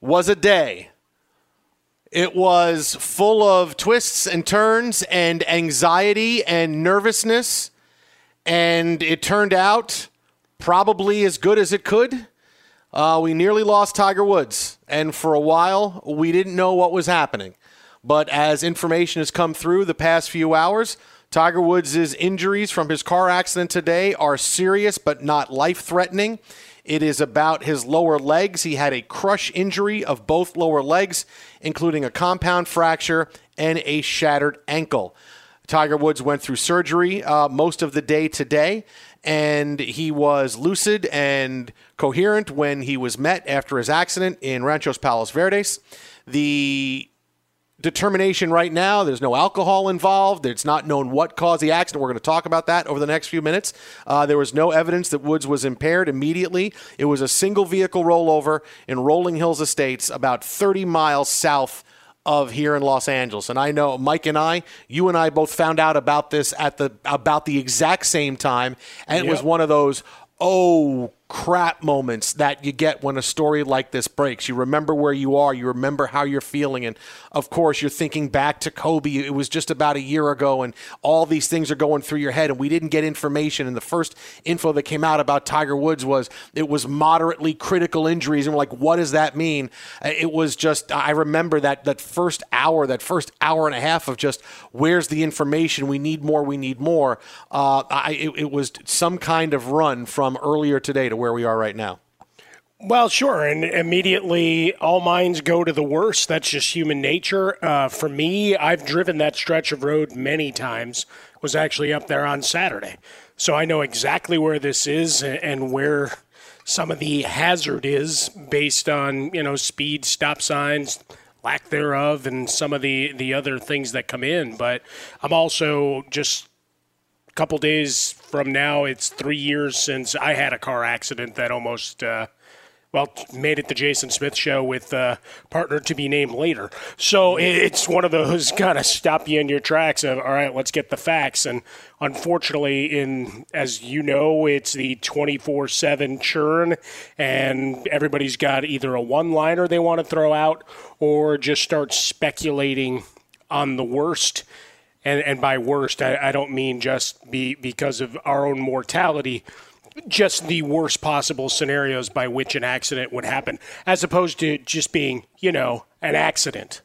was a day. It was full of twists and turns and anxiety and nervousness. And it turned out probably as good as it could. Uh, we nearly lost Tiger Woods. And for a while, we didn't know what was happening. But as information has come through the past few hours, Tiger Woods' injuries from his car accident today are serious but not life threatening. It is about his lower legs. He had a crush injury of both lower legs, including a compound fracture and a shattered ankle. Tiger Woods went through surgery uh, most of the day today, and he was lucid and coherent when he was met after his accident in Ranchos Palos Verdes. The determination right now. There's no alcohol involved. It's not known what caused the accident. We're going to talk about that over the next few minutes. Uh, there was no evidence that Woods was impaired immediately. It was a single vehicle rollover in Rolling Hills Estates, about 30 miles south of here in Los Angeles. And I know Mike and I, you and I both found out about this at the about the exact same time, and it was one of those oh crap moments that you get when a story like this breaks. You remember where you are, you remember how you're feeling, and of course, you're thinking back to Kobe. It was just about a year ago, and all these things are going through your head, and we didn't get information. And the first info that came out about Tiger Woods was it was moderately critical injuries, and we're like, what does that mean? Uh, It was just, I remember that that first hour, that first hour and a half of just where's the information? We need more. We need more. Uh, I, it, it was some kind of run from earlier today to where we are right now. Well, sure. And immediately all minds go to the worst. That's just human nature. Uh, for me, I've driven that stretch of road many times, was actually up there on Saturday. So I know exactly where this is and where some of the hazard is based on, you know, speed, stop signs, lack thereof, and some of the, the other things that come in. But I'm also just a couple days from now, it's three years since I had a car accident that almost. Uh, well, made it the Jason Smith show with uh, partner to be named later. So it's one of those kind of stop you in your tracks of, all right, let's get the facts. And unfortunately, in as you know, it's the 24 7 churn, and everybody's got either a one liner they want to throw out or just start speculating on the worst. And, and by worst, I, I don't mean just be because of our own mortality just the worst possible scenarios by which an accident would happen, as opposed to just being, you know, an accident.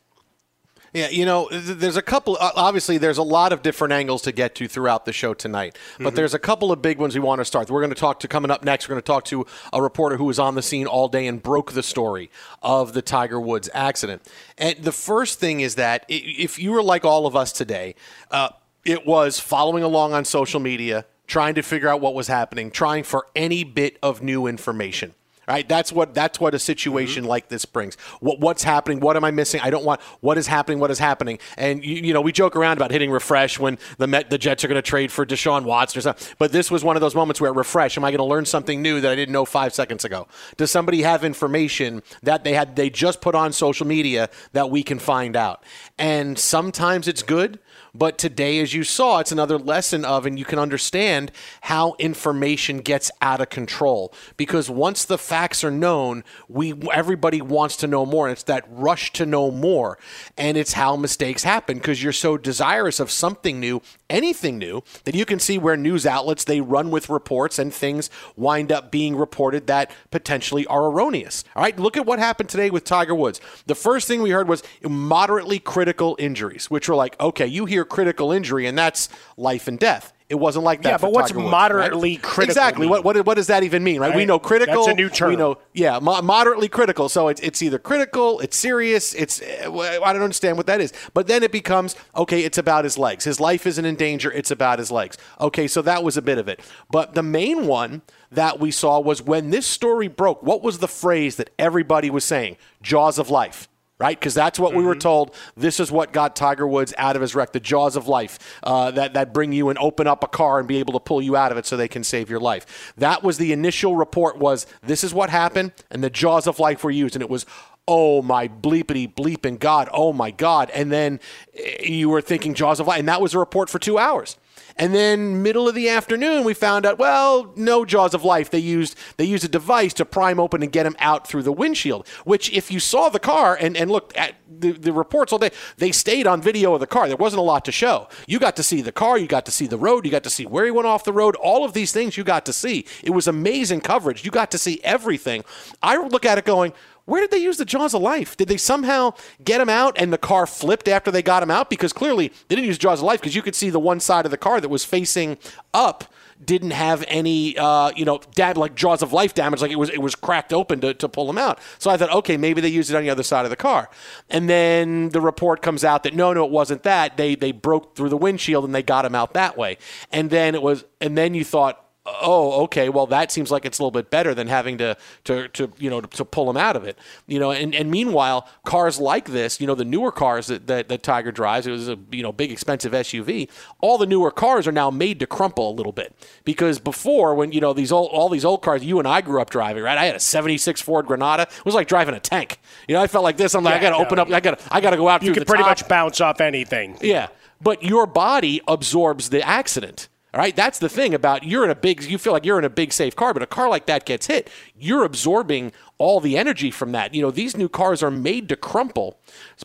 Yeah, you know, there's a couple. Obviously, there's a lot of different angles to get to throughout the show tonight, but mm-hmm. there's a couple of big ones we want to start. We're going to talk to coming up next. We're going to talk to a reporter who was on the scene all day and broke the story of the Tiger Woods accident. And the first thing is that if you were like all of us today, uh, it was following along on social media, trying to figure out what was happening, trying for any bit of new information. Right, that's what that's what a situation mm-hmm. like this brings. What what's happening? What am I missing? I don't want what is happening. What is happening? And you, you know, we joke around about hitting refresh when the Met, the Jets are going to trade for Deshaun Watson or something. But this was one of those moments where refresh. Am I going to learn something new that I didn't know five seconds ago? Does somebody have information that they had they just put on social media that we can find out? And sometimes it's good. But today, as you saw, it's another lesson of, and you can understand how information gets out of control. Because once the facts are known, we everybody wants to know more. And it's that rush to know more. And it's how mistakes happen because you're so desirous of something new, anything new, that you can see where news outlets they run with reports and things wind up being reported that potentially are erroneous. All right, look at what happened today with Tiger Woods. The first thing we heard was moderately critical injuries, which were like, okay, you hear critical injury, and that's life and death. It wasn't like that. Yeah, but what's Woods, moderately right? critical? Exactly. What, what, what does that even mean, right? right? We know critical. That's a new term. We know, yeah, mo- moderately critical. So it's, it's either critical, it's serious, it's eh, I don't understand what that is. But then it becomes okay. It's about his legs. His life isn't in danger. It's about his legs. Okay, so that was a bit of it. But the main one that we saw was when this story broke. What was the phrase that everybody was saying? Jaws of life right? Because that's what mm-hmm. we were mm-hmm. told. This is what got Tiger Woods out of his wreck, the jaws of life uh, that, that bring you and open up a car and be able to pull you out of it so they can save your life. That was the initial report was this is what happened and the jaws of life were used. And it was, oh my bleepity bleeping God, oh my God. And then eh, you were thinking jaws of life. And that was a report for two hours. And then middle of the afternoon, we found out, well, no jaws of life. They used they used a device to prime open and get him out through the windshield. Which, if you saw the car and, and looked at the, the reports all day, they stayed on video of the car. There wasn't a lot to show. You got to see the car, you got to see the road, you got to see where he went off the road. All of these things you got to see. It was amazing coverage. You got to see everything. I look at it going, where did they use the jaws of life? Did they somehow get him out and the car flipped after they got him out? Because clearly they didn't use jaws of life because you could see the one side of the car that was facing up didn't have any, uh, you know, dab, like jaws of life damage. Like it was, it was cracked open to, to pull him out. So I thought, okay, maybe they used it on the other side of the car. And then the report comes out that no, no, it wasn't that. They they broke through the windshield and they got him out that way. And then it was, and then you thought, oh, okay, well that seems like it's a little bit better than having to to, to you know to, to pull them out of it. You know, and, and meanwhile, cars like this, you know, the newer cars that, that, that Tiger drives, it was a you know big expensive SUV. All the newer cars are now made to crumple a little bit because before, when you know these old all these old cars you and I grew up driving, right? I had a '76 Ford Granada. It was like driving a tank. You know, I felt like this. I'm like, yeah, I got to no, open up. I got to, I got to go out. You can pretty top. much bounce off anything. Yeah, but your body absorbs the accident. All right, that's the thing about you're in a big, you feel like you're in a big safe car, but a car like that gets hit, you're absorbing all the energy from that. You know, these new cars are made to crumple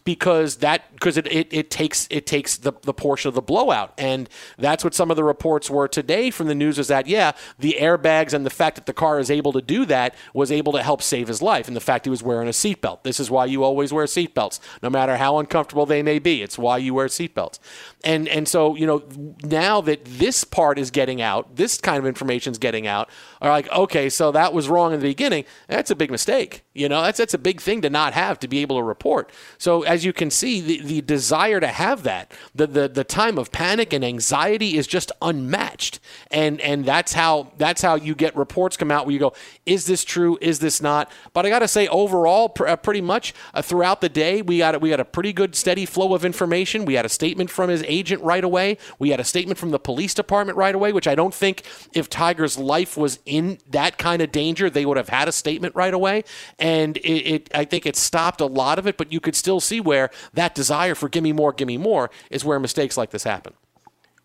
because that because it, it, it takes it takes the, the portion of the blowout. And that's what some of the reports were today from the news is that yeah, the airbags and the fact that the car is able to do that was able to help save his life. And the fact he was wearing a seatbelt. This is why you always wear seatbelts, no matter how uncomfortable they may be. It's why you wear seatbelts. And and so, you know, now that this part is getting out, this kind of information is getting out, are like, okay, so that was wrong in the beginning, that's a big mistake. You know, that's that's a big thing to not have to be able to report. So as you can see, the, the desire to have that, the, the the time of panic and anxiety is just unmatched. And and that's how that's how you get reports come out where you go, is this true? Is this not? But I got to say, overall, pr- uh, pretty much uh, throughout the day, we got we got a pretty good steady flow of information. We had a statement from his agent right away. We had a statement from the police department right away, which I don't think if Tiger's life was in that kind of danger, they would have had a statement right away. And it, it I think it stopped a lot of it, but you could still see where that desire for "give me more, give me more" is where mistakes like this happen.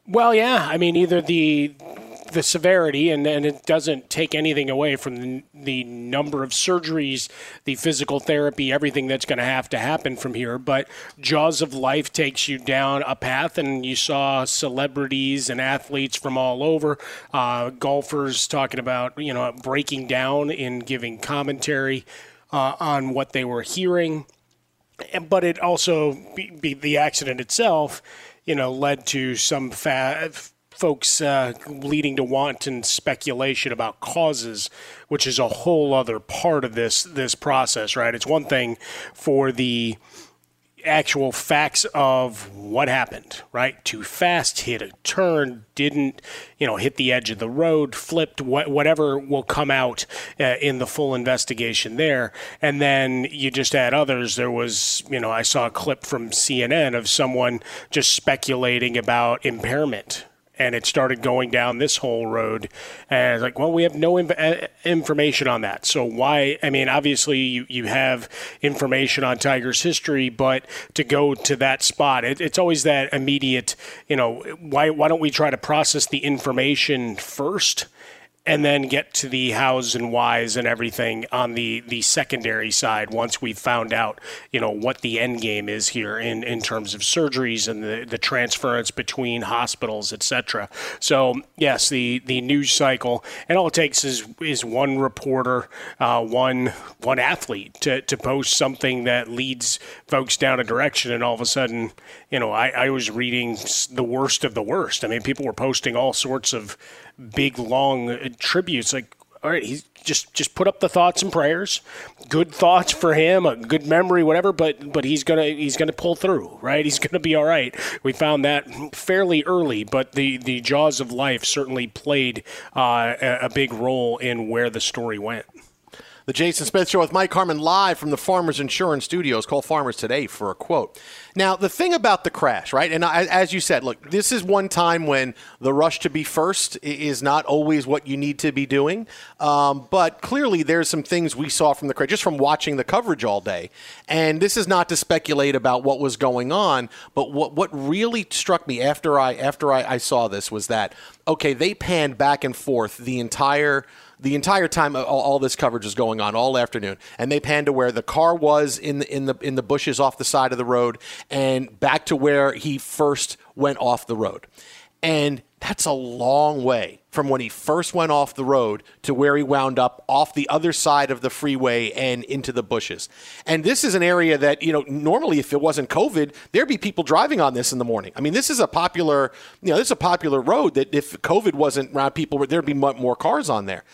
Well, yeah. I mean, either the the severity, and, and it doesn't take anything away from the, the number of surgeries, the physical therapy, everything that's going to have to happen from here. But Jaws of Life takes you down a path, and you saw celebrities and athletes from all over, uh, golfers talking about, you know, breaking down and giving commentary uh, on what they were hearing. But it also, be, be the accident itself, you know, led to some fa- folks uh, leading to wanton speculation about causes, which is a whole other part of this this process, right? It's one thing for the actual facts of what happened, right? Too fast, hit a turn, didn't, you know, hit the edge of the road, flipped, wh- whatever will come out uh, in the full investigation there. And then you just add others. There was, you know, I saw a clip from CNN of someone just speculating about impairment and it started going down this whole road. And like, well, we have no uh, information on that. So why? I mean, obviously you, you have information on Tiger's history, but to go to that spot, it, it's always that immediate. You know, why why don't we try to process the information first? And then get to the hows and whys and everything on the, the secondary side once we've found out, you know, what the end game is here in, in terms of surgeries and the, the transference between hospitals, etc. So yes, the, the news cycle, and all it takes is is one reporter, uh, one one athlete to, to post something that leads folks down a direction, and all of a sudden, you know, I, I was reading the worst of the worst. I mean, people were posting all sorts of big long tributes like all right he's just just put up the thoughts and prayers good thoughts for him a good memory whatever but but he's gonna he's gonna pull through right? He's gonna be all right. We found that fairly early but the the jaws of life certainly played uh, a, a big role in where the story went the Jason Smith Show with Mike Harmon live from the Farmers Insurance Studios. Call Farmers today for a quote. Now, the thing about the crash, right? And I, as you said, look, this is one time when the rush to be first is not always what you need to be doing. Um, but clearly, there's some things we saw from the crash just from watching the coverage all day. And this is not to speculate about what was going on, but what what really struck me after I after I, I saw this was that okay, they panned back and forth the entire the entire time all, all, this coverage is going on all afternoon and they pan to where the car was in the in the in the bushes off the side of the road and back to where he first went off the road. And that's a long way from when he first went off the road to where he wound up off the other side of the freeway and into the bushes. And this is an area that, you know, normally if it wasn't COVID, there'd be people driving on this in the morning. I mean, this is a popular, you know, this is a popular road that if COVID wasn't around people, there'd be more cars on there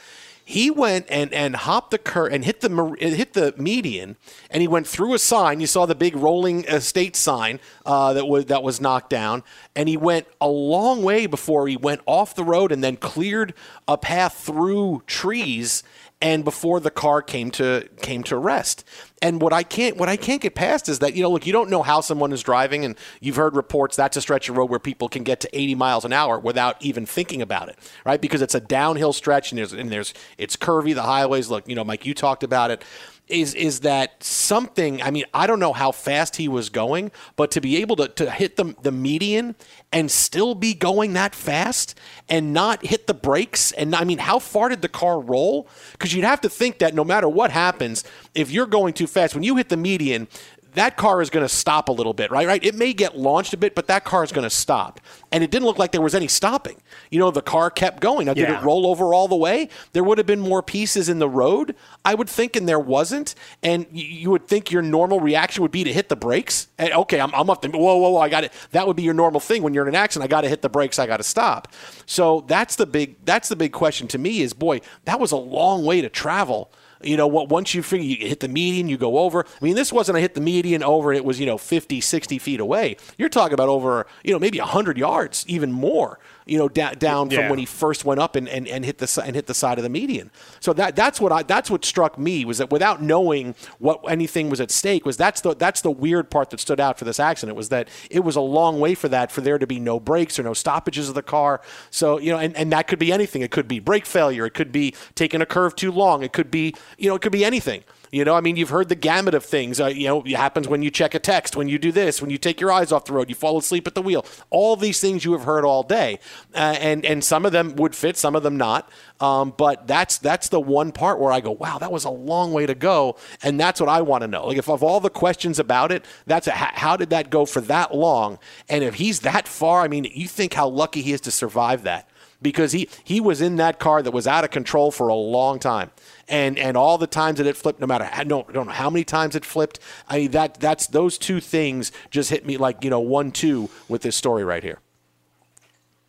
he went and, and hopped the cur and hit the hit the median, and he went through a sign. You saw the big rolling estate sign uh, that was that was knocked down, and he went a long way before he went off the road and then cleared a path through trees and before the car came to came to rest. And what I can't what I can't get past is that you know look you don't know how someone is driving and you've heard reports that's a stretch of road where people can get to 80 miles an hour without even thinking about it right? Because it's a downhill stretch and there's and there's it's curvy the highways look you know Mike you talked about it is is that something I mean I don't know how fast he was going but to be able to, to hit the, the median and still be going that fast and not hit the brakes and I mean how far did the car roll? Because you'd have to think that no matter what happens if you're going too fast when you hit the median that car is going to stop a little bit, right? Right? It may get launched a bit, but that car is going to stop. And it didn't look like there was any stopping. You know, the car kept going. Now, did yeah. it roll over all the way? There would have been more pieces in the road, I would think, and there wasn't. And you would think your normal reaction would be to hit the brakes. And, okay, I'm, I'm up to whoa, whoa, whoa! I got it. That would be your normal thing when you're in an accident. I got to hit the brakes. I got to stop. So that's the big that's the big question to me is, boy, that was a long way to travel You know, what once you figure you hit the median, you go over. I mean, this wasn't a hit the median over it was, you know, 50, 60 feet away. You're talking about over, you know, maybe 100 yards, even more you know, da- down from when he first went up and, and, and hit the and hit the side of the median. So that that's what I that's what struck me was that without knowing what anything was at stake was that's the that's the weird part that stood out for this accident was that it was a long way for that for there to be no brakes or no stoppages of the car. So you know, and, and that could be anything. It could be brake failure. It could be taking a curve too long. It could be you know, it could be anything. You know, I mean, you've heard the gamut of things. Uh, you know, it happens when you check a text, when you do this, when you take your eyes off the road, you fall asleep at the wheel. All these things you have heard all day, uh, and and some of them would fit, some of them not. Um, but that's that's the one part where I go, wow, that was a long way to go, and that's what I want to know. Like, if of all the questions about it, that's a, how did that go for that long? And if he's that far, I mean, you think how lucky he is to survive that because he he was in that car that was out of control for a long time and and all the times that it flipped, no matter how, no, I don't know how many times it flipped. I mean, that that's those two things just hit me like you know one two with this story right here.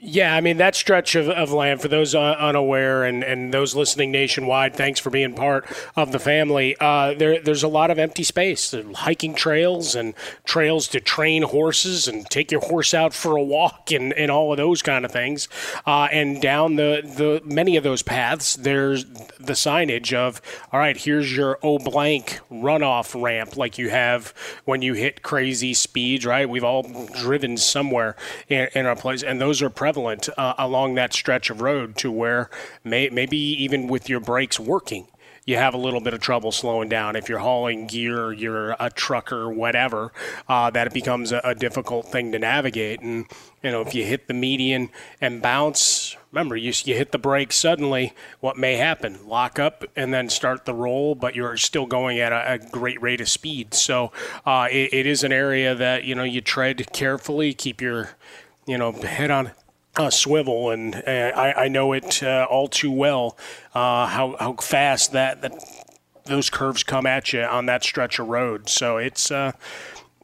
Yeah, I mean, that stretch of, of land, for those unaware and, and those listening nationwide, thanks for being part of the family. Uh, there, there's a lot of empty space, hiking trails and trails to train horses and take your horse out for a walk and, and all of those kind of things. Uh, and down the, the many of those paths, there's the signage of, all right, here's your O blank runoff ramp like you have when you hit crazy speeds, right? We've all driven somewhere in, in our place, and those are prevalent uh, along that stretch of road to where may, maybe even with your brakes working, you have a little bit of trouble slowing down. If you're hauling gear, you're a trucker, whatever, uh, that it becomes a, a, difficult thing to navigate. And, you know, if you hit the median and bounce, remember, you, you hit the brakes suddenly, what may happen? Lock up and then start the roll, but you're still going at a, a great rate of speed. So uh, it, it is an area that, you know, you tread carefully, keep your, you know, head on uh, swivel, and uh, I, I, know it uh, all too well uh, how how fast that, that those curves come at you on that stretch of road. So it's uh,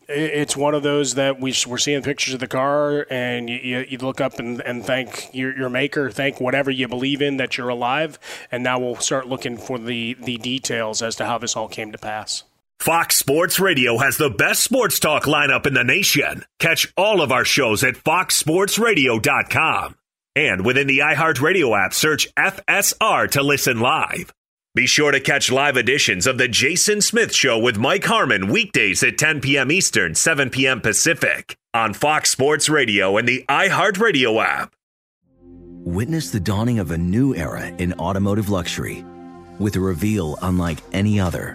it's one of those that we, we're seeing pictures of the car, and you, you look up and, and thank your, your maker, thank whatever you believe in that you're alive, and now we'll start looking for the, the details as to how this all came to pass. Fox Sports Radio has the best sports talk lineup in the nation. Catch all of our shows at foxsportsradio.com. And within the iHeartRadio app, search FSR to listen live. Be sure to catch live editions of The Jason Smith Show with Mike Harmon weekdays at 10 p.m. Eastern, 7 p.m. Pacific on Fox Sports Radio and the iHeartRadio app. Witness the dawning of a new era in automotive luxury with a reveal unlike any other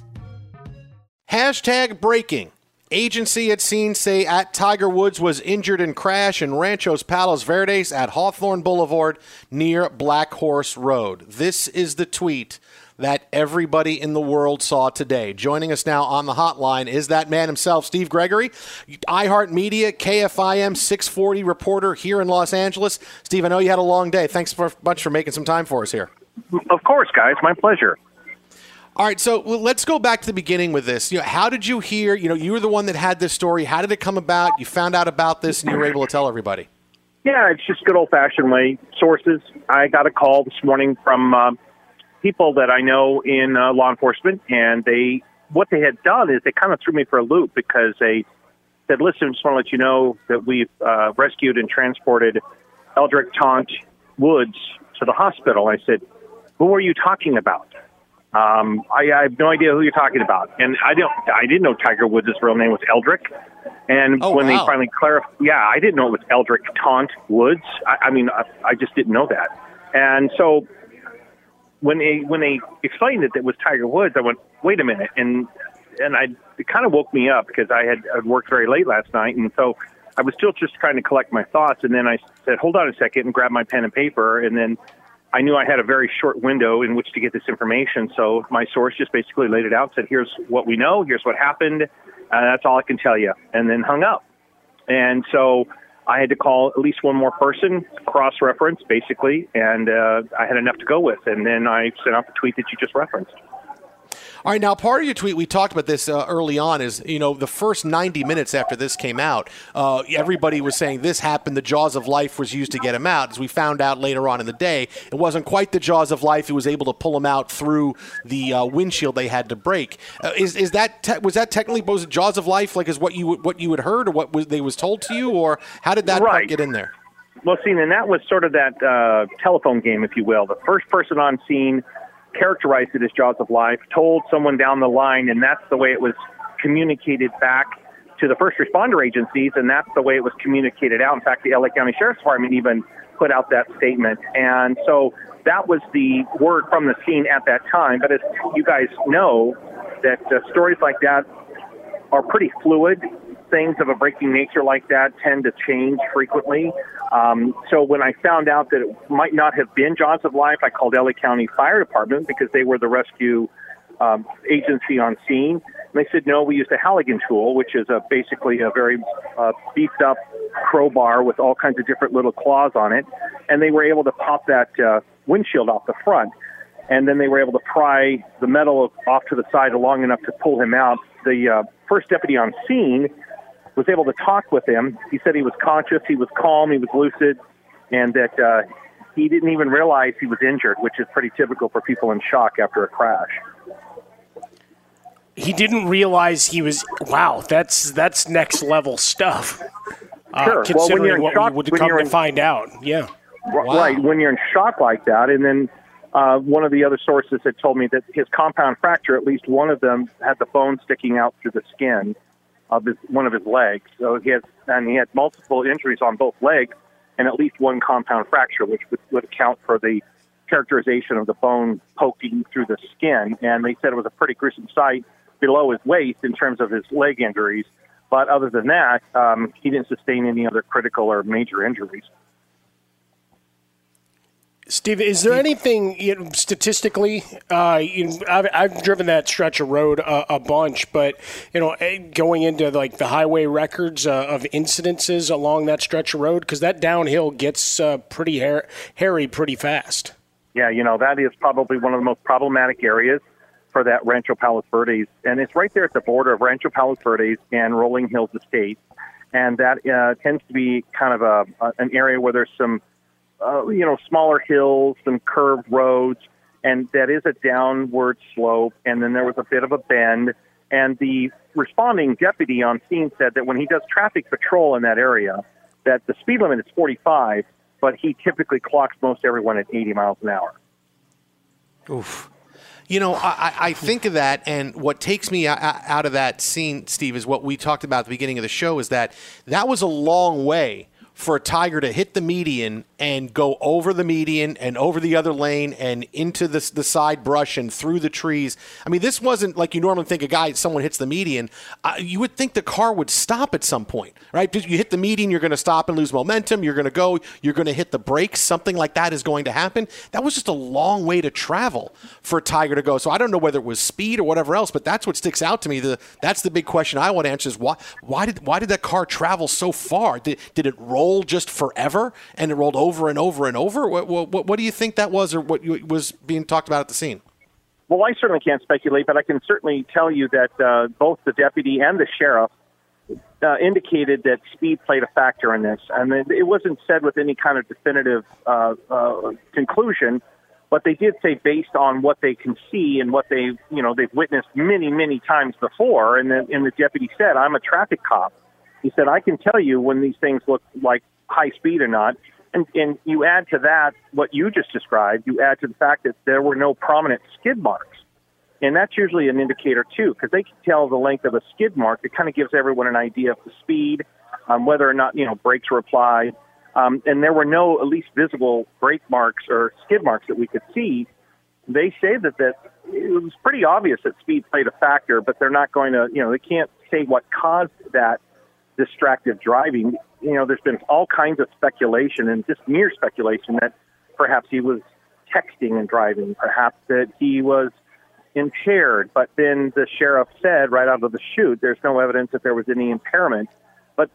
Hashtag breaking. Agency at scene say at Tiger Woods was injured in crash in Ranchos Palos Verdes at Hawthorne Boulevard near Black Horse Road. This is the tweet that everybody in the world saw today. Joining us now on the hotline is that man himself, Steve Gregory, iHeartMedia, KFI AM 640 reporter here in Los Angeles. Steve, I know you had a long day. Thanks for, much for making some time for us here. Of course, guys. My pleasure. All right, so let's go back to the beginning with this. You know, how did you hear? You know, you were the one that had this story. How did it come about? You found out about this, and you were able to tell everybody. Yeah, it's just good old fashioned way. Sources. I got a call this morning from uh, people that I know in uh, law enforcement, and they what they had done is they kind of threw me for a loop because they said, "Listen, just want to let you know that we've uh, rescued and transported Eldrick Tont Woods to the hospital." I said, "Who are you talking about?" Um, I, I have no idea who you're talking about, and I don't. I didn't know Tiger Woods' real name was Eldrick. And Oh, when wow. they finally clarified, yeah, I didn't know it was Eldrick Tont Woods. I, I mean, I, I just didn't know that. And so when they when they explained that it was Tiger Woods, I went, wait a minute, and and I it kind of woke me up because I had I'd worked very late last night, and so I was still just trying to collect my thoughts, and then I said, hold on a second, and grabbed my pen and paper, and then I knew I had a very short window in which to get this information. So my source just basically laid it out, said, here's what we know, here's what happened, uh, that's all I can tell you, and then hung up. And so I had to call at least one more person, cross reference basically, and uh, I had enough to go with. And then I sent out the tweet that you just referenced. All right, now part of your tweet, we talked about this uh, early on, is you know the first 90 minutes after this came out, uh, everybody was saying this happened. The jaws of life was used to get him out. As we found out later on in the day, it wasn't quite the jaws of life. He was able to pull him out through the uh, windshield they had to break. Uh, is is that te- was that technically was jaws of life like is what you what you had heard or what was, they was told to you or how did that Right. get in there? Well, see, and that was sort of that uh, telephone game, if you will. The first person on scene characterized it as jaws of life, told someone down the line, and that's the way it was communicated back to the first responder agencies, and that's the way it was communicated out. In fact, the LA County Sheriff's Department even put out that statement. And so that was the word from the scene at that time. But as you guys know, that uh, stories like that are pretty fluid. Things of a breaking nature like that tend to change frequently. Um, so when I found out that it might not have been Jaws of Life, I called LA County Fire Department because they were the rescue um, agency on scene. And they said, no, we used a Halligan tool, which is a, basically a very uh, beefed up crowbar with all kinds of different little claws on it. And they were able to pop that uh, windshield off the front. and then they were able to pry the metal off to the side long enough to pull him out. The uh, first deputy on scene was able to talk with him. He said he was conscious, he was calm, he was lucid, and that uh, he didn't even realize he was injured, which is pretty typical for people in shock after a crash. He didn't realize he was. Wow, that's that's next level stuff. Uh, Sure. Well, when considering you're in what shock- we would come you're to in- find out. Yeah. R- Right, when you're in shock like that, and then uh, one of the other sources had told me that his compound fracture, at least one of them, had the bone sticking out through the skin of his, one of his legs. So he has, and he had multiple injuries on both legs, and at least one compound fracture, which would, would account for the characterization of the bone poking through the skin. And they said it was a pretty gruesome sight below his waist in terms of his leg injuries. But other than that, um, he didn't sustain any other critical or major injuries. Steve, is there anything you know, statistically? Uh, you know, I've, I've driven that stretch of road a, a bunch, but you know, eh, going into like the highway records uh, of incidences along that stretch of road, because that downhill gets uh, pretty hair, hairy pretty fast. Yeah, you know, that is probably one of the most problematic areas for that Rancho Palos Verdes. And it's right there at the border of Rancho Palos Verdes and Rolling Hills Estates. And that uh, tends to be kind of a, a an area where there's some, uh, you know, smaller hills, some curved roads, and that is a downward slope. And then there was a bit of a bend. And the responding deputy on scene said that when he does traffic patrol in that area, that the speed limit is 45, but he typically clocks most everyone at 80 miles an hour. Oof. You know, I, I- think of that, and what takes me out of that scene, Steve, is what we talked about at the beginning of the show. Is that that was a long way for a tiger to hit the median and go over the median and over the other lane and into the, the side brush and through the trees. I mean, this wasn't like you normally think a guy, someone hits the median. Uh, you would think the car would stop at some point, right? You hit the median, you're going to stop and lose momentum. You're going to go, you're going to hit the brakes. Something like that is going to happen. That was just a long way to travel for a tiger to go. So I don't know whether it was speed or whatever else, but that's what sticks out to me. The, that's the big question I want to answer is why, why did, why did that car travel so far? Did, did it roll just forever and it rolled over and over and over? What, what, what do you think that was or what was being talked about at the scene? Well, I certainly can't speculate, but I can certainly tell you that uh, both the deputy and the sheriff uh, indicated that speed played a factor in this. And it it wasn't said with any kind of definitive uh, uh, conclusion, but they did say based on what they can see and what they, you know, they've witnessed many, many times before. And the, and the deputy said, "I'm a traffic cop." He said, "I can tell you when these things look like high speed or not." And, and you add to that what you just described. You add to the fact that there were no prominent skid marks. And that's usually an indicator too, because they can tell the length of a skid mark. It kind of gives everyone an idea of the speed, um, whether or not you know brakes were applied. Um, and there were no at least visible brake marks or skid marks that we could see. They say that that it was pretty obvious that speed played a factor, but they're not going to you know they can't say what caused that distracted driving. You know, there's been all kinds of speculation and just mere speculation that perhaps he was texting and driving, perhaps that he was impaired. But then the sheriff said right out of the chute, there's no evidence that there was any impairment. But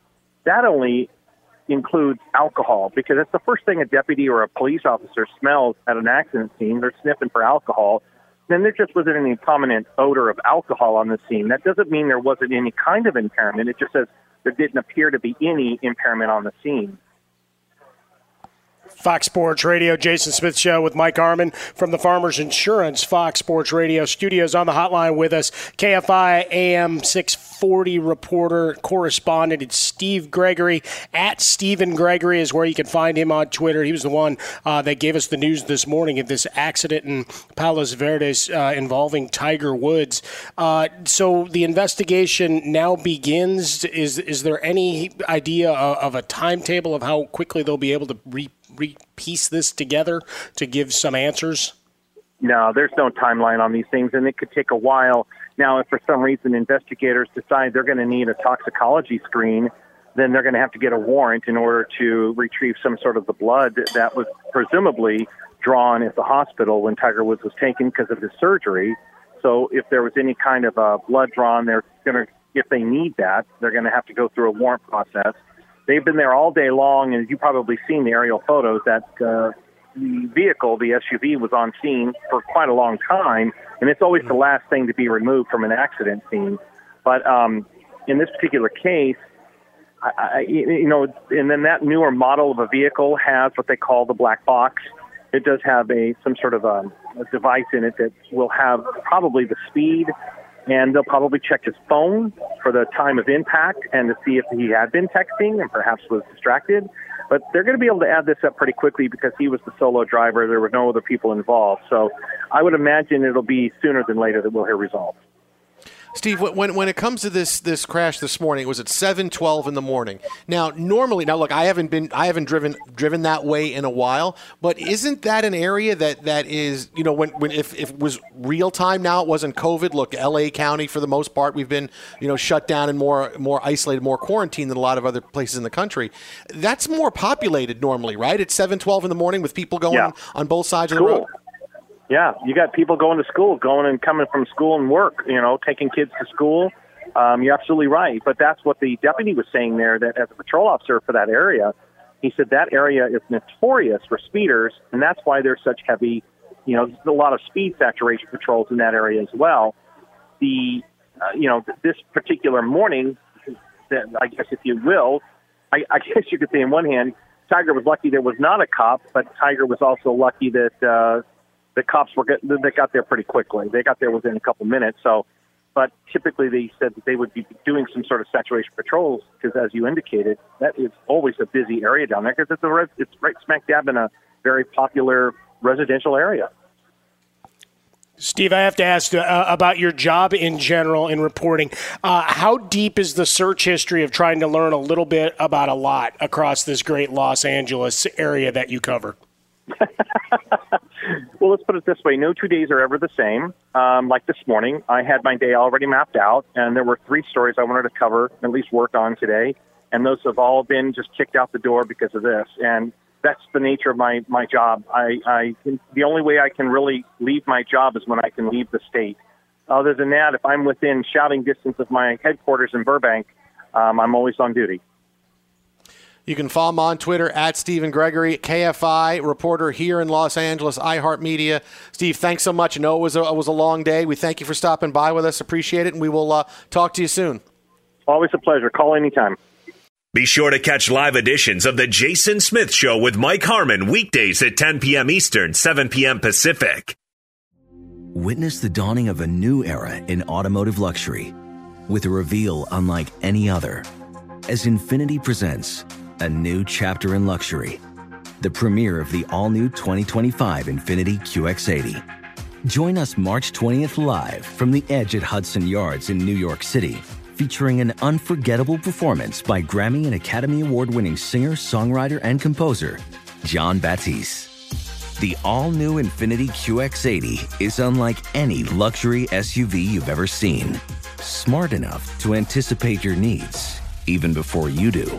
that only includes alcohol because that's the first thing a deputy or a police officer smells at an accident scene. They're sniffing for alcohol. Then there just wasn't any prominent odor of alcohol on the scene. That doesn't mean there wasn't any kind of impairment. It just says there didn't appear to be any impairment on the scene. Fox Sports Radio, Jason Smith Show with Mike Harmon from the Farmers Insurance Fox Sports Radio studios on the hotline with us. KFI AM 640 reporter, correspondent, it's Steve Gregory. At Stephen Gregory is where you can find him on Twitter. He was the one uh, that gave us the news this morning of this accident in Palos Verdes uh, involving Tiger Woods. Uh, so the investigation now begins. Is, is there any idea of, of a timetable of how quickly they'll be able to re re-piece this together to give some answers? No, there's no timeline on these things, and it could take a while. Now, if for some reason investigators decide they're going to need a toxicology screen, then they're going to have to get a warrant in order to retrieve some sort of the blood that was presumably drawn at the hospital when Tiger Woods was taken because of his surgery. So, if there was any kind of uh, blood drawn, they're going to, if they need that, they're going to have to go through a warrant process. They've been there all day long, and you've probably seen the aerial photos, that uh, the vehicle, the SUV, was on scene for quite a long time, and it's always the last thing to be removed from an accident scene. But um, in this particular case, I, I, you know, and then that newer model of a vehicle has what they call the black box. It does have a some sort of a, a device in it that will have probably the speed, and they'll probably check his phone for the time of impact and to see if he had been texting and perhaps was distracted. But they're going to be able to add this up pretty quickly because he was the solo driver. There were no other people involved. So I would imagine it'll be sooner than later that we'll hear results. Steve, when when it comes to this this crash this morning, it was at seven twelve in the morning. Now, normally, now look, I haven't been, I haven't driven driven that way in a while, but isn't that an area that that is, you know, when when if, if it was real time now, it wasn't COVID. Look, L.A. County for the most part, we've been, you know, shut down and more more isolated, more quarantined than a lot of other places in the country. That's more populated normally, right? It's seven twelve in the morning with people going Yeah. on both sides of the road. Yeah, you got people going to school, going and coming from school and work, you know, taking kids to school. Um, you're absolutely right. But that's what the deputy was saying there that as a patrol officer for that area, he said that area is notorious for speeders, and that's why there's such heavy, you know, a lot of speed saturation patrols in that area as well. The, uh, you know, this particular morning, I guess if you will, I, I guess you could say in one hand, Tiger was lucky there was not a cop, but Tiger was also lucky that uh, the cops were get, they got there pretty quickly. They got there within a couple minutes. So, but typically they said that they would be doing some sort of saturation patrols because, as you indicated, that is always a busy area down there because it's a it's right smack dab in a very popular residential area. Steve, I have to ask uh, about your job in general in reporting. Uh, how deep is the search history of trying to learn a little bit about a lot across this great Los Angeles area that you cover? Well, let's put it this way: no two days are ever the same. Um, like this morning, I had my day already mapped out, and there were three stories I wanted to cover, at least work on today, and those have all been just kicked out the door because of this. And that's the nature of my my job. I, I the only way I can really leave my job is when I can leave the state. Other than that, if I'm within shouting distance of my headquarters in Burbank, um, I'm always on duty. You can follow him on Twitter at Steven Gregory, KFI reporter here in Los Angeles, iHeartMedia. Steve, thanks so much. I know it was a, it was a long day. We thank you for stopping by with us. Appreciate it, and we will uh, talk to you soon. Always a pleasure. Call anytime. Be sure to catch live editions of The Jason Smith Show with Mike Harmon weekdays at 10 p.m. Eastern, 7 p.m. Pacific. Witness the dawning of a new era in automotive luxury with a reveal unlike any other as Infiniti presents a new chapter in luxury, the premiere of the all new 2025 Infiniti QX80. Join us March 20th live from the edge at Hudson Yards in New York City, featuring an unforgettable performance by Grammy and Academy Award winning singer, songwriter, and composer, Jon Batiste. The all new Infiniti QX80 is unlike any luxury SUV you've ever seen. Smart enough to anticipate your needs even before you do.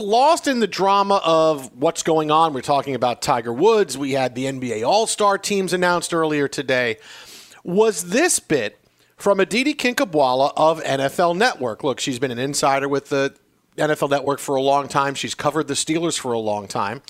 lost in the drama of what's going on. We're talking about Tiger Woods. We had the NBA All Star teams announced earlier today. Was this bit from Aditi Kinkhabwala of NFL Network? Look, she's been an insider with the NFL Network for a long time. She's covered the Steelers for a long time.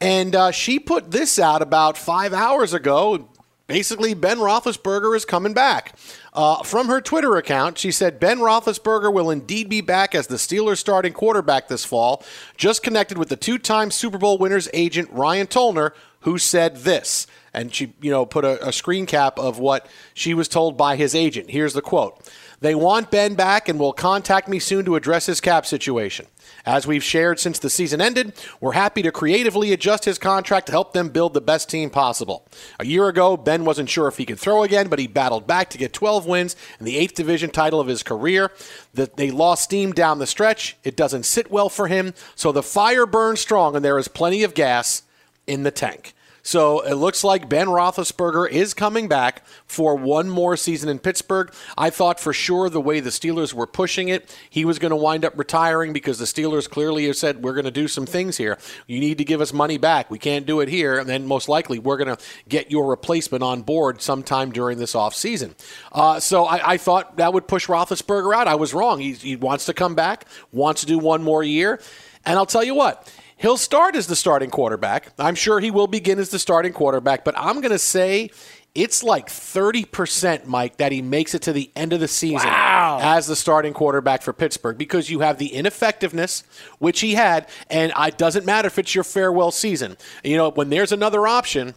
And uh, she put this out about five hours ago. Basically, Ben Roethlisberger is coming back. Uh, from her Twitter account, she said Ben Roethlisberger will indeed be back as the Steelers' starting quarterback this fall. Just connected with the two-time Super Bowl winners agent Ryan Tollner, who said this, and she, you know, put a, a screen cap of what she was told by his agent. Here's the quote: "They want Ben back and will contact me soon to address his cap situation." As we've shared since the season ended, we're happy to creatively adjust his contract to help them build the best team possible. A year ago, Ben wasn't sure if he could throw again, but he battled back to get 12 wins and the eighth division title of his career. The, they lost steam down the stretch. It doesn't sit well for him, so the fire burns strong, and there is plenty of gas in the tank. So it looks like Ben Roethlisberger is coming back for one more season in Pittsburgh. I thought for sure the way the Steelers were pushing it, he was going to wind up retiring because the Steelers clearly have said, we're going to do some things here. You need to give us money back. We can't do it here. And then most likely we're going to get your replacement on board sometime during this offseason. Uh, so I, I, thought that would push Roethlisberger out. I was wrong. He, he wants to come back, wants to do one more year. And I'll tell you what, He'll start as the starting quarterback. I'm sure he will begin as the starting quarterback, but I'm going to say it's like 30%, Mike, that he makes it to the end of the season wow. as the starting quarterback for Pittsburgh because you have the ineffectiveness, which he had, and it doesn't matter if it's your farewell season. You know, when there's another option,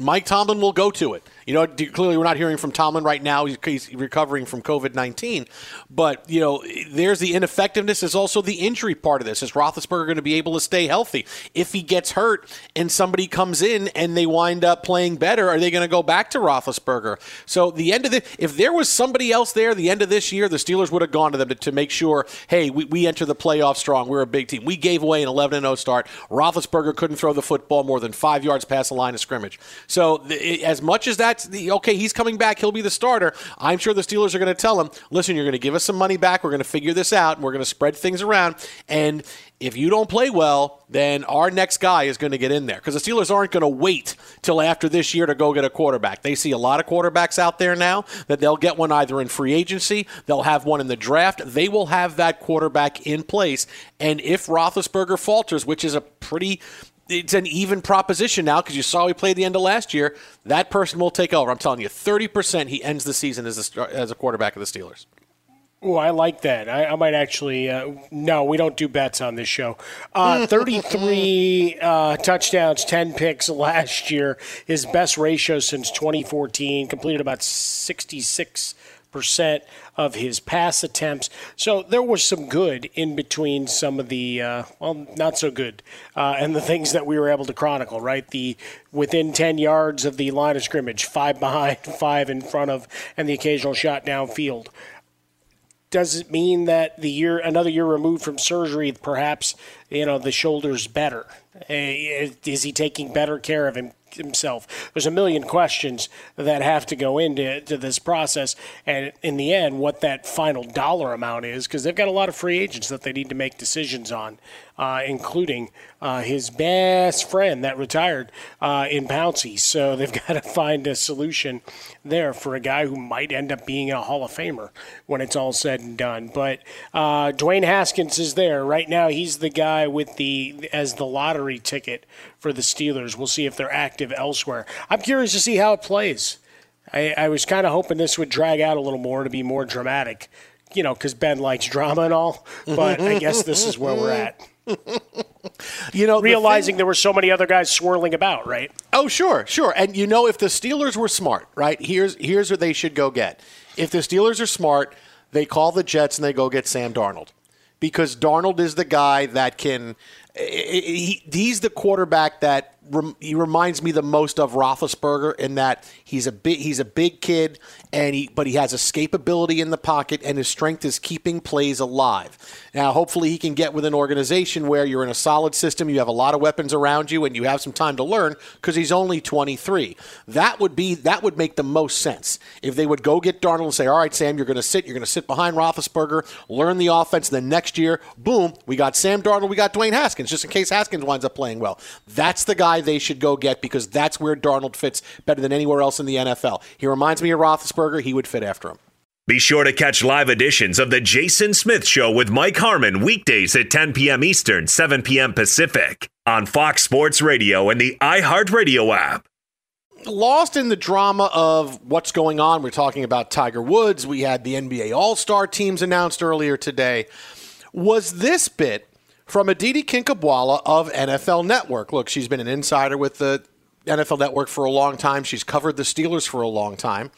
Mike Tomlin will go to it. You know, clearly we're not hearing from Tomlin right now. He's recovering from COVID 19. But, you know, there's the ineffectiveness. There's also the injury part of this. Is Roethlisberger going to be able to stay healthy? If he gets hurt and somebody comes in and they wind up playing better, are they going to go back to Roethlisberger? So, the end of the, if there was somebody else there, the end of this year, the Steelers would have gone to them to, to make sure, hey, we, we enter the playoffs strong. We're a big team. We gave away an 11 0 start. Roethlisberger couldn't throw the football more than five yards past the line of scrimmage. So, the, as much as that's the, okay, he's coming back, he'll be the starter, I'm sure the Steelers are going to tell him, listen, you're going to give us some money back. We're going to figure this out. We're going to spread things around. And if you don't play well, then our next guy is going to get in there because the Steelers aren't going to wait till after this year to go get a quarterback. They see a lot of quarterbacks out there now that they'll get one either in free agency, they'll have one in the draft. They will have that quarterback in place. And if Roethlisberger falters, which is a pretty it's an even proposition now because you saw he played the end of last year. That person will take over. I'm telling you, 30% he ends the season as a, as a quarterback of the Steelers. Oh, I like that. I, I might actually. Uh, no, we don't do bets on this show. Uh, 33 uh, touchdowns, 10 picks last year. His best ratio since 2014. Completed about 66 percent of his pass attempts. So there was some good in between some of the uh, well, not so good, uh, and the things that we were able to chronicle. Right, the within 10 yards of the line of scrimmage, five behind, five in front of, and the occasional shot downfield does it mean that the year another year removed from surgery perhaps you know the shoulder's better Eh, is he taking better care of him himself. There's a million questions that have to go into to this process. And in the end what that final dollar amount is because they've got a lot of free agents that they need to make decisions on uh, including uh, his best friend that retired uh, in Pouncey. So they've got to find a solution there for a guy who might end up being a Hall of Famer when it's all said and done. But uh, Dwayne Haskins is there right now. He's the guy with the as the lottery ticket for the Steelers. We'll see if they're active elsewhere. I'm curious to see how it plays. I, I was kind of hoping this would drag out a little more to be more dramatic, you know, because Ben likes drama and all. But I guess this is where we're at. you know, realizing the thing, there were so many other guys swirling about, right? Oh, sure, sure. And you know, if the Steelers were smart, right? Here's here's what they should go get. If the Steelers are smart, they call the Jets and they go get Sam Darnold because Darnold is the guy that can. Eh, eh, eh, he, he's the quarterback that he reminds me the most of Roethlisberger in that he's a big he's a big kid and he but he has escapability in the pocket and his strength is keeping plays alive. Now, hopefully, he can get with an organization where you're in a solid system, you have a lot of weapons around you, and you have some time to learn because he's only 23. That would be that would make the most sense if they would go get Darnold and say, "All right, Sam, you're going to sit, you're going to sit behind Roethlisberger, learn the offense, then next year, boom, we got Sam Darnold, we got Dwayne Haskins, just in case Haskins winds up playing well." That's the guy guy they should go get because that's where Darnold fits better than anywhere else in the NFL. He reminds me of Roethlisberger. He would fit after him. Be sure to catch live editions of The Jason Smith Show with Mike Harmon weekdays at 10 p.m. Eastern, 7 p.m. Pacific on Fox Sports Radio and the iHeartRadio app. Lost in the drama of what's going on, we're talking about Tiger Woods. We had the NBA All Star teams announced earlier today. Was this bit from Aditi Kinkhabwala of NFL Network. Look, she's been an insider with the NFL Network for a long time. She's covered the Steelers for a long time.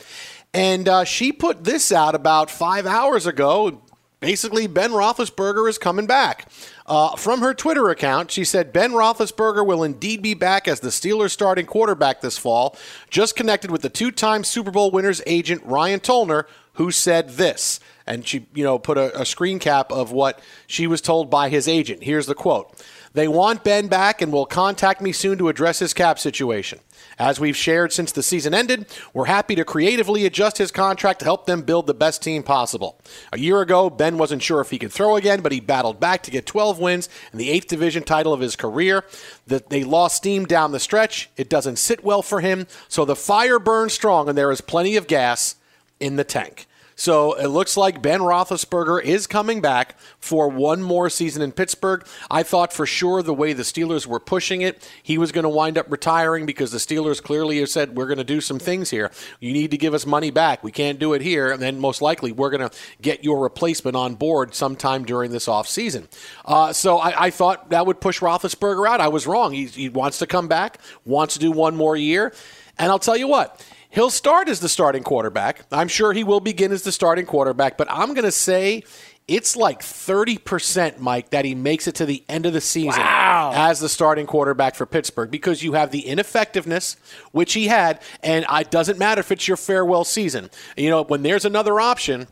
And uh, she put this out about five hours ago. Basically, Ben Roethlisberger is coming back. Uh, from her Twitter account, she said Ben Roethlisberger will indeed be back as the Steelers' starting quarterback this fall. Just connected with the two-time Super Bowl winners agent Ryan Tollner, who said this and she, you know, put a, a screen cap of what she was told by his agent. Here's the quote. They want Ben back and will contact me soon to address his cap situation. As we've shared since the season ended, we're happy to creatively adjust his contract to help them build the best team possible. A year ago, Ben wasn't sure if he could throw again, but he battled back to get 12 wins and the 8th division title of his career. That they lost steam down the stretch. It doesn't sit well for him, so the fire burns strong and there is plenty of gas in the tank. So it looks like Ben Roethlisberger is coming back for one more season in Pittsburgh. I thought for sure the way the Steelers were pushing it, he was going to wind up retiring because the Steelers clearly have said, we're going to do some things here. You need to give us money back. We can't do it here. And then most likely we're going to get your replacement on board sometime during this offseason. Uh, so I, I, thought that would push Roethlisberger out. I was wrong. He, he wants to come back, wants to do one more year. And I'll tell you what, He'll start as the starting quarterback. I'm sure he will begin as the starting quarterback, but I'm going to say it's like 30%, Mike, that he makes it to the end of the season wow. as the starting quarterback for Pittsburgh because you have the ineffectiveness, which he had, and it doesn't matter if it's your farewell season. You know, when there's another option,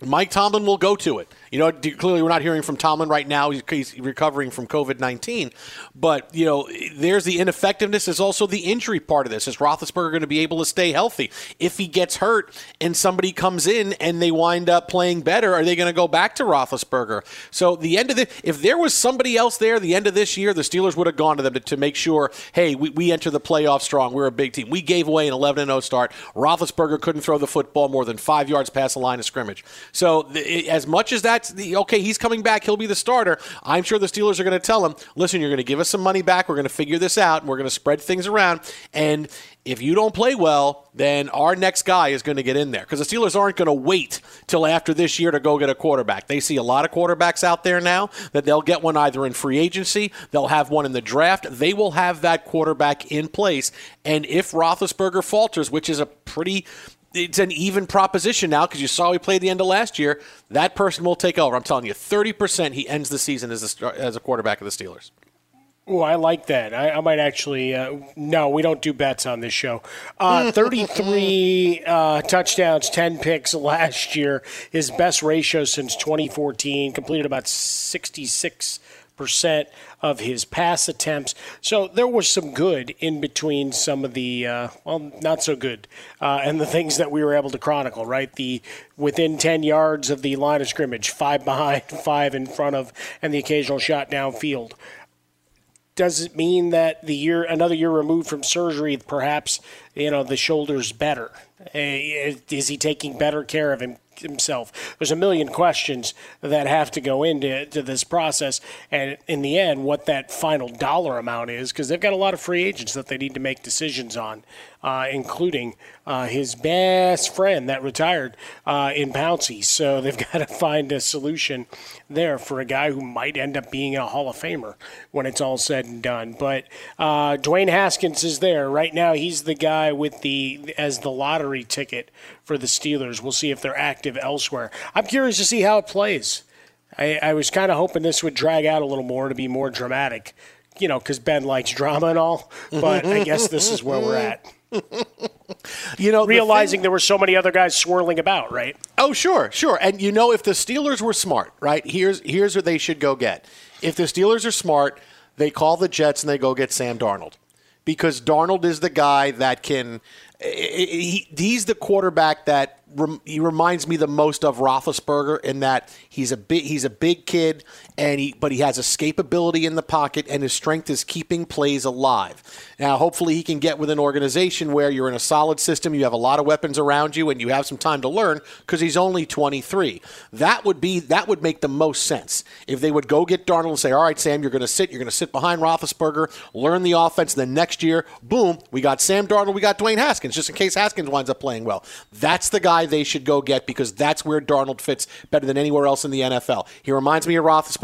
Mike Tomlin will go to it. You know, clearly we're not hearing from Tomlin right now. He's recovering from COVID 19. But, you know, there's the ineffectiveness. There's also the injury part of this. Is Roethlisberger going to be able to stay healthy? If he gets hurt and somebody comes in and they wind up playing better, are they going to go back to Roethlisberger? So, the end of the, if there was somebody else there, the end of this year, the Steelers would have gone to them to, to make sure, hey, we, we enter the playoffs strong. We're a big team. We gave away an 11 0 start. Roethlisberger couldn't throw the football more than five yards past the line of scrimmage. So, as much as that that's the okay. He's coming back. He'll be the starter. I'm sure the Steelers are going to tell him, listen, you're going to give us some money back. We're going to figure this out. And we're going to spread things around. And if you don't play well, then our next guy is going to get in there because the Steelers aren't going to wait till after this year to go get a quarterback. They see a lot of quarterbacks out there now that they'll get one either in free agency, they'll have one in the draft. They will have that quarterback in place. And if Roethlisberger falters, which is a pretty it's an even proposition now because you saw we played the end of last year. That person will take over. I'm telling you, 30% he ends the season as a, as a quarterback of the Steelers. Oh, I like that. I, I might actually. Uh, no, we don't do bets on this show. Uh, 33 uh, touchdowns, 10 picks last year. His best ratio since 2014. Completed about 66 percent of his pass attempts. So there was some good in between some of the uh, well, not so good, uh, and the things that we were able to chronicle. Right, the within ten yards of the line of scrimmage, five behind, five in front of, and the occasional shot downfield. Does it mean that the year, another year removed from surgery, perhaps you know the shoulder's better? Uh, is he taking better care of him himself. There's a million questions that have to go into to this process, and in the end, what that final dollar amount is, because they've got a lot of free agents that they need to make decisions on, uh, including uh, his best friend that retired uh, in Pouncey. So they've got to find a solution there for a guy who might end up being a Hall of Famer when it's all said and done. But uh, Dwayne Haskins is there right now. He's the guy with the as the lottery ticket for the Steelers. We'll see if they're active elsewhere. I'm curious to see how it plays. I, I was kind of hoping this would drag out a little more to be more dramatic, you know, because Ben likes drama and all. But I guess this is where we're at. you know, realizing the thing, there were so many other guys swirling about, right? Oh, sure, sure. And you know, if the Steelers were smart, right? Here's here's what they should go get. If the Steelers are smart, they call the Jets and they go get Sam Darnold because Darnold is the guy that can. He, he's the quarterback that he reminds me the most of Roethlisberger in that he's a big he's a big kid and he but he has escapability in the pocket and his strength is keeping plays alive. Now, hopefully, he can get with an organization where you're in a solid system, you have a lot of weapons around you, and you have some time to learn because he's only 23. That would be that would make the most sense if they would go get Darnold and say, "All right, Sam, you're going to sit, you're going to sit behind Roethlisberger, learn the offense, then next year, boom, we got Sam Darnold, we got Dwayne Haskins, just in case Haskins winds up playing well." That's the guy they should go get because that's where Darnold fits better than anywhere else in the NFL. He reminds me of Roethlisberger.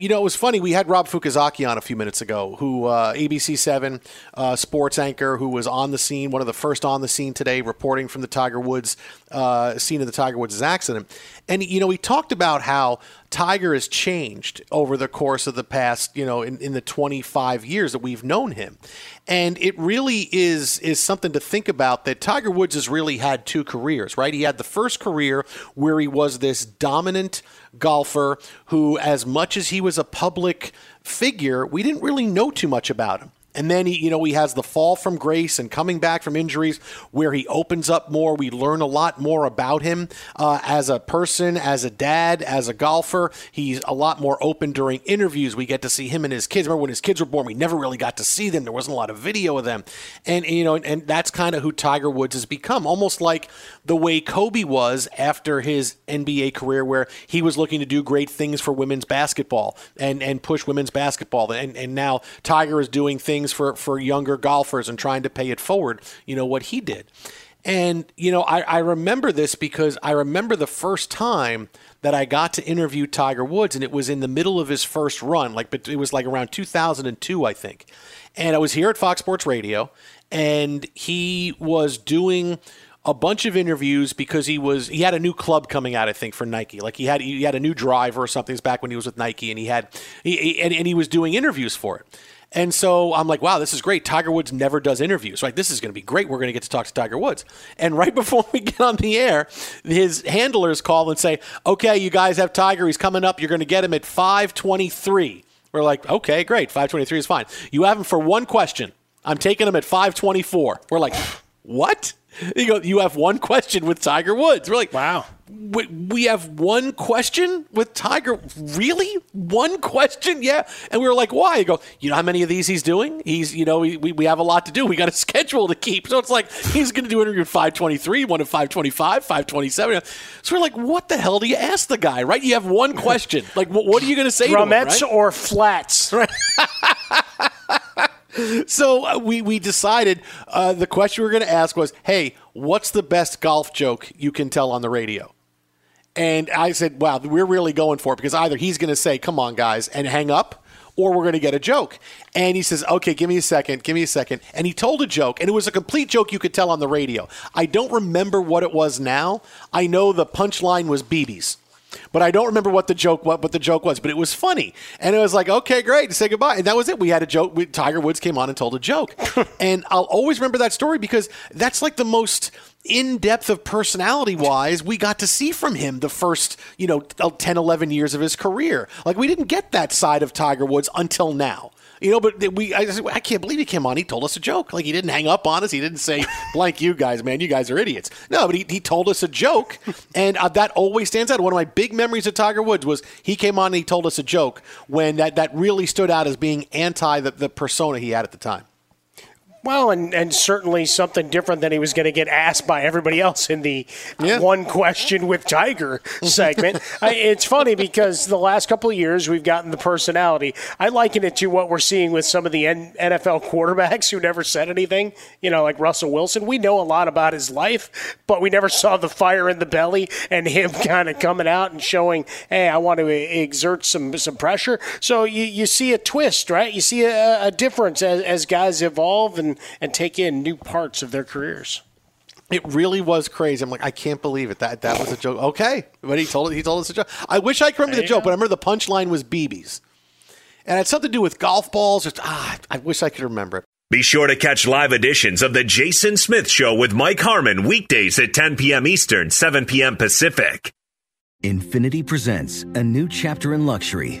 You know, it was funny. We had Rob Fukuzaki on a few minutes ago, who uh, ABC7 uh, sports anchor, who was on the scene, one of the first on the scene today, reporting from the Tiger Woods uh, scene of the Tiger Woods accident. And you know, he talked about how Tiger has changed over the course of the past, you know, in, in the 25 years that we've known him. And it really is is something to think about that Tiger Woods has really had two careers, right? He had the first career where he was this dominant golfer who, as much as he was a public figure, we didn't really know too much about him. And then he, you know, he has the fall from grace and coming back from injuries where he opens up more. We learn a lot more about him uh, as a person, as a dad, as a golfer. He's a lot more open during interviews. We get to see him and his kids. Remember when his kids were born, we never really got to see them. There wasn't a lot of video of them. And, you know, and that's kind of who Tiger Woods has become, almost like the way Kobe was after his NBA career, where he was looking to do great things for women's basketball and, and push women's basketball. And, and now Tiger is doing things for, for younger golfers and trying to pay it forward, you know, what he did. And, you know, I, I remember this because I remember the first time that I got to interview Tiger Woods, and it was in the middle of his first run. Like, it was like around 2002, I think. And I was here at Fox Sports Radio, and he was doing a bunch of interviews because he was he had a new club coming out I think for Nike like he had he had a new driver or something back when he was with Nike and he had he and, and he was doing interviews for it and so I'm like, wow, this is great. Tiger Woods never does interviews. Right? This is going to be great. We're going to get to talk to Tiger Woods. And right before we get on the air, his handlers call and say, okay, you guys have Tiger. He's coming up. You're going to get him at 523. We're like, okay, great. 523 is fine. You have him for one question. I'm taking him at 524. We're like, what? You go, you have one question with Tiger Woods. We're like, wow. We, we have one question with Tiger. Really? One question? Yeah. And we were like, why? You go, you know how many of these he's doing? He's, you know, we, we have a lot to do. We got a schedule to keep. So it's like he's going to do interview at 523, one at 525, 527. So we're like, what the hell do you ask the guy, right? You have one question. Like, what, what are you going to say Drumettes to him, right? or flats? Right. so uh, we we decided uh, the question we were going to ask was, "Hey, what's the best golf joke you can tell on the radio?" And I said, "Wow, we're really going for it because either he's going to say, "Come on, guys," and hang up." Or we're going to get a joke. And he says, okay, give me a second, give me a second. And he told a joke, and it was a complete joke you could tell on the radio. I don't remember what it was now. I know the punchline was BB's but I don't remember what the joke what, what the joke was, but it was funny, and it was like okay, great, say goodbye, and that was it. We had a joke. We, Tiger Woods came on and told a joke, and I'll always remember that story because that's like the most in depth of personality wise we got to see from him the first you know 10 11 years of his career like we didn't get that side of tiger woods until now you know, but we, I, I can't believe he came on. He told us a joke. Like he didn't hang up on us. He didn't say, blank you guys, man, you guys are idiots. No, but he, he told us a joke. And uh, that always stands out. One of my big memories of Tiger Woods was he came on and he told us a joke when that, that really stood out as being anti the, the persona he had at the time. Well, and, and certainly something different than he was going to get asked by everybody else in the yeah. one question with Tiger segment. I, it's funny because the last couple of years we've gotten the personality. I liken it to what we're seeing with some of the N- NFL quarterbacks who never said anything, you know, like Russell Wilson. We know a lot about his life, but we never saw the fire in the belly and him kind of coming out and showing, hey, I want to exert some, some pressure. So you, you see a twist, right? You see a, a difference as, as guys evolve and and, and take in new parts of their careers. It really was crazy. I'm like, I can't believe it. That that was a joke. Okay, but he told it. he told us a joke. I wish I could remember the joke, but I remember the punchline was BB's, and it had something to do with golf balls. Just, ah, I wish I could remember it. Be sure to catch live editions of the Jason Smith Show with Mike Harmon weekdays at 10 p.m. Eastern, 7 p.m. Pacific. Infiniti presents a new chapter in luxury,